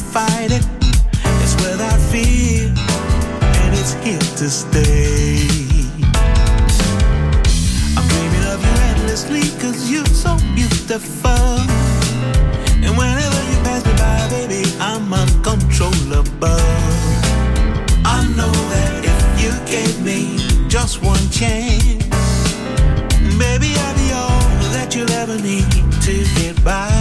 fight it. It's without fear, and it's here to stay. I'm dreaming of you endlessly, cause you're so beautiful. And whenever you pass me by, baby, I'm uncontrollable. I know that if you gave me just one chance, maybe I'd be all that you'll ever need to get by.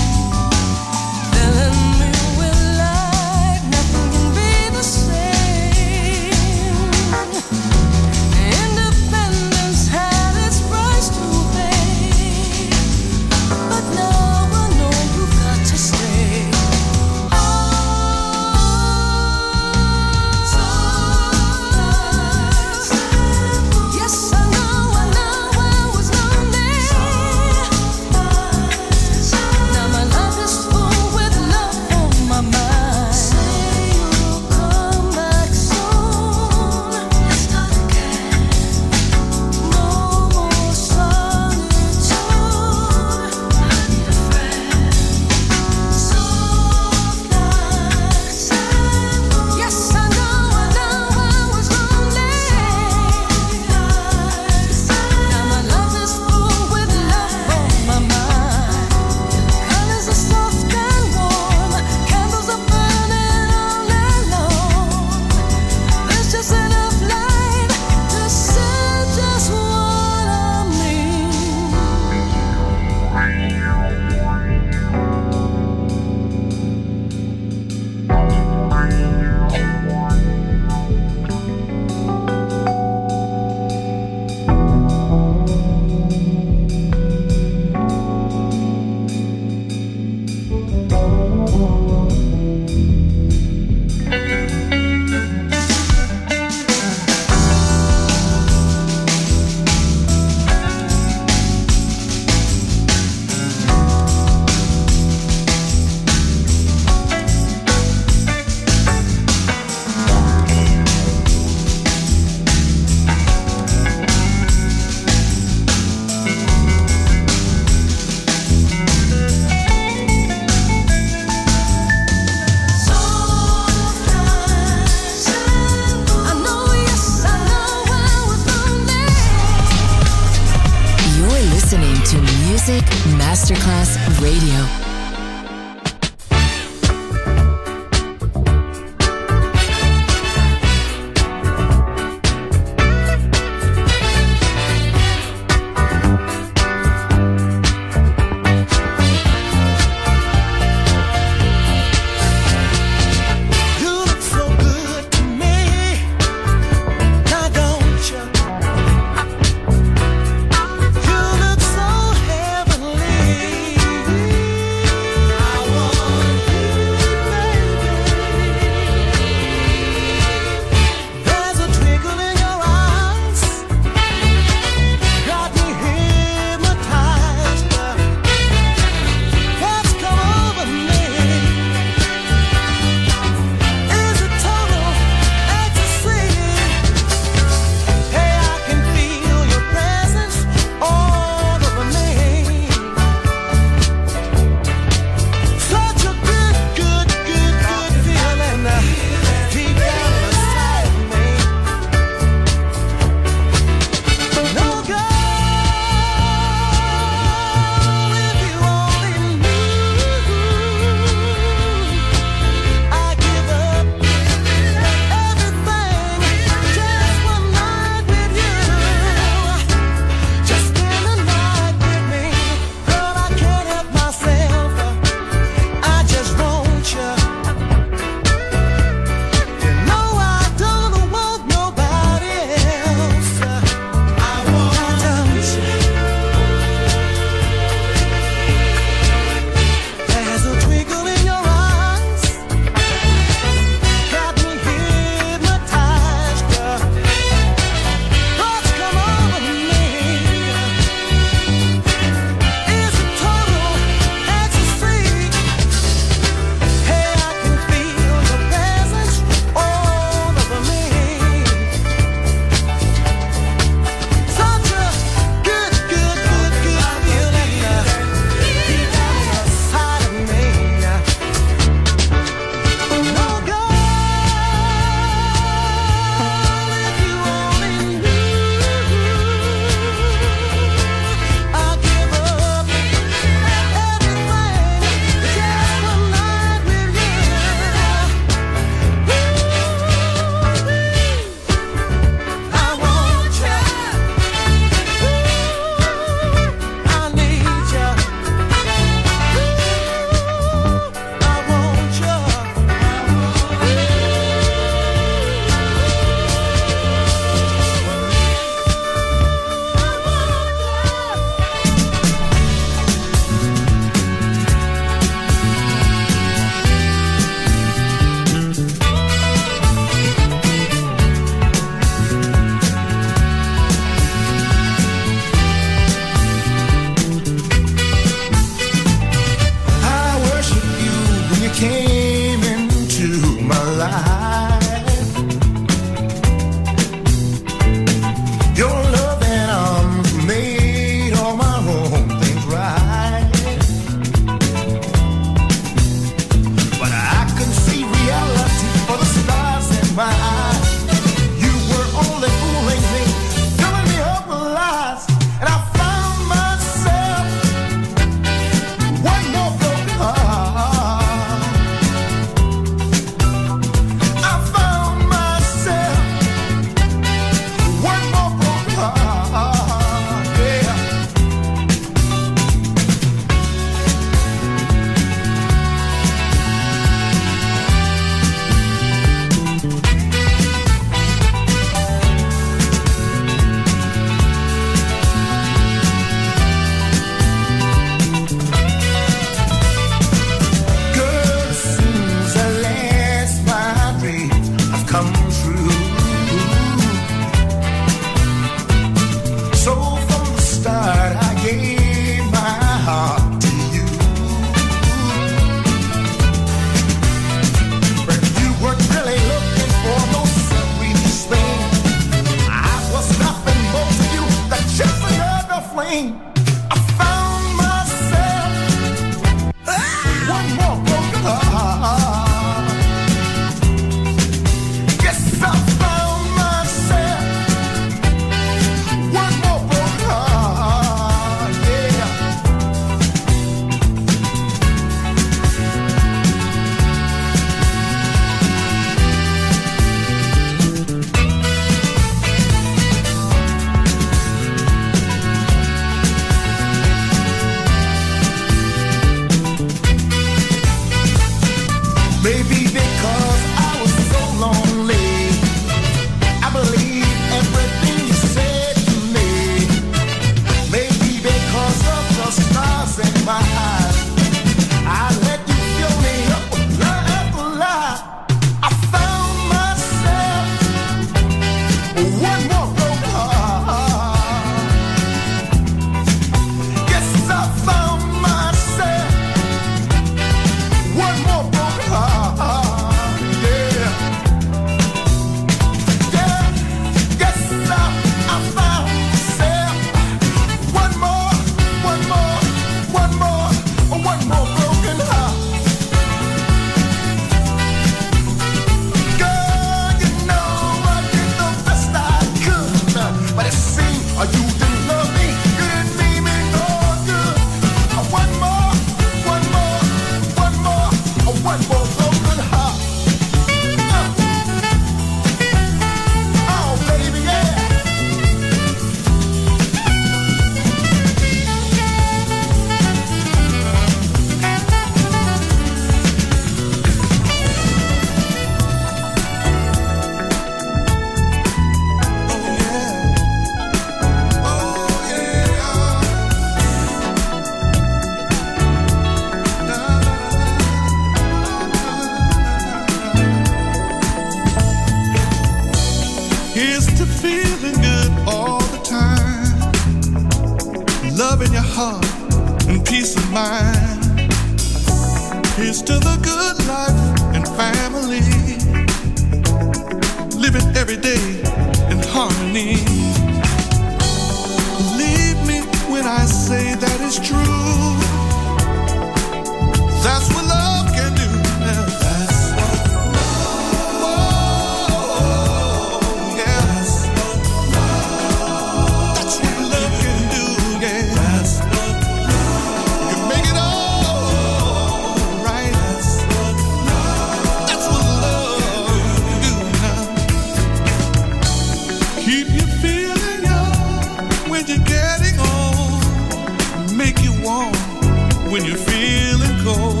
when you're feeling cold.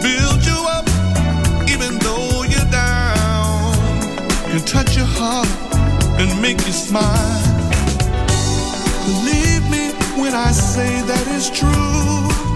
Build you up even though you're down. Can touch your heart and make you smile. Believe me when I say that it's true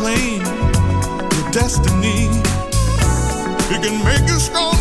claim your destiny. It can make you strong.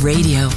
Radio,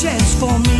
Chance for me.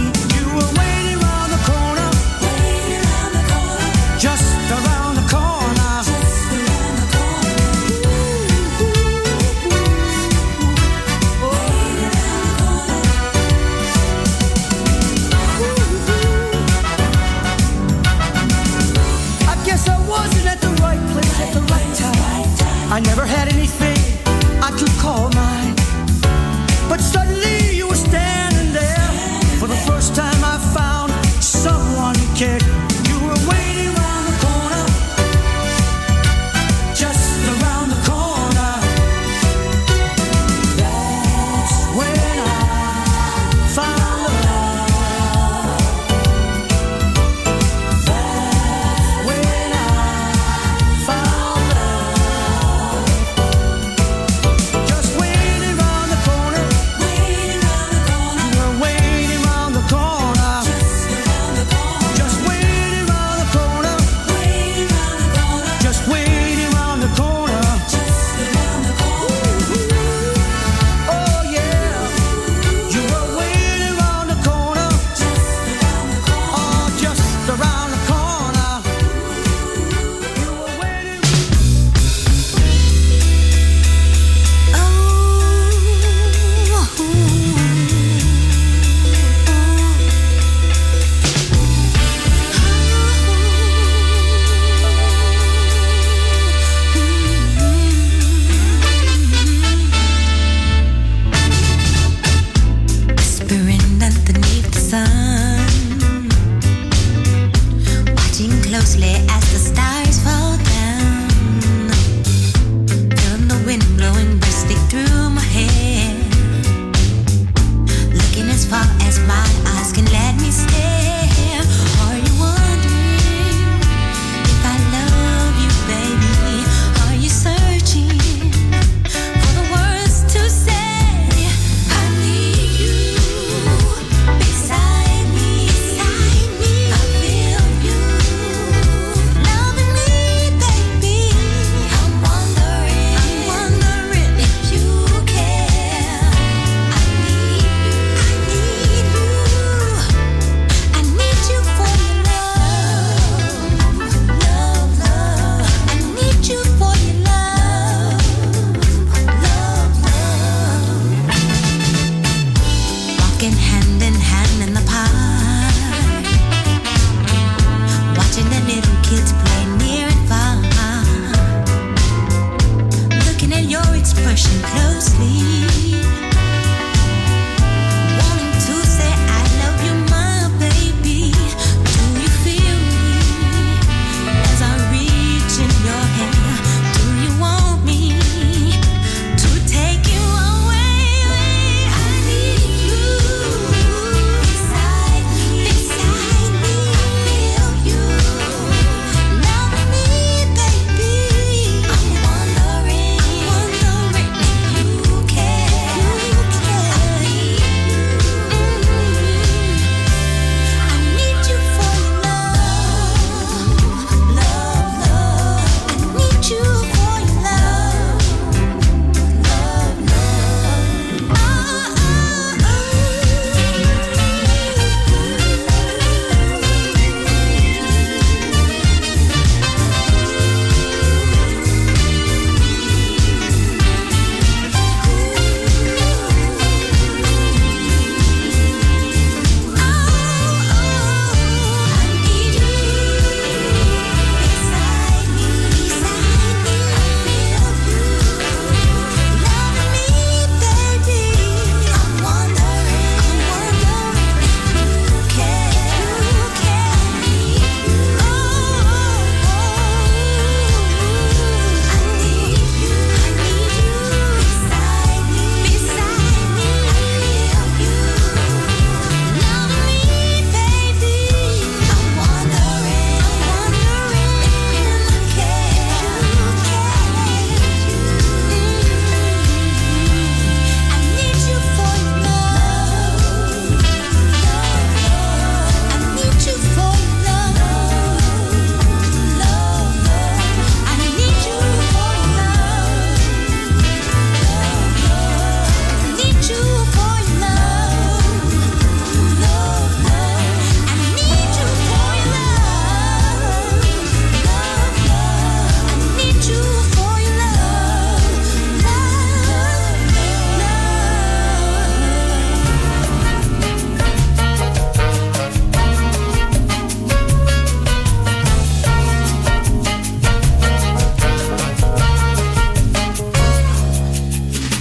underneath the sun, watching closely as the stars.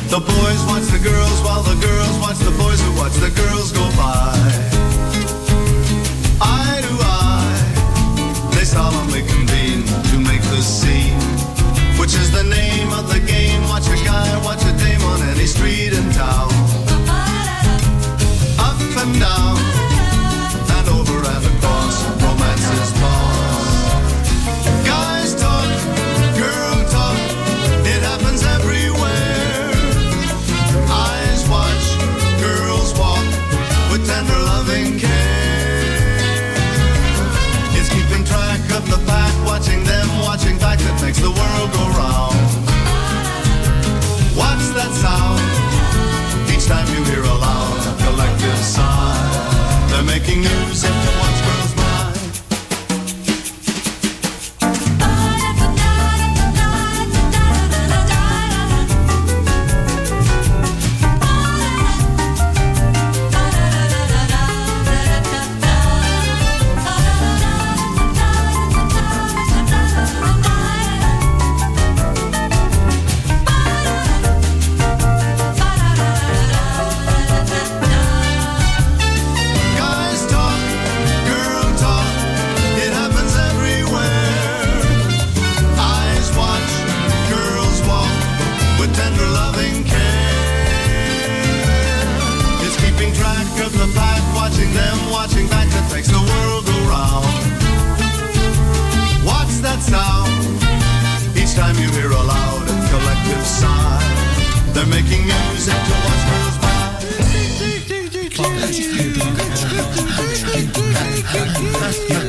The boys watch the girls while the girls watch the boys who watch the girls go by. Eye to eye, they solemnly convene to make the scene, which is the name of the game. Watch a guy, watch a dame on any street in town. Up and down. the world Yeah.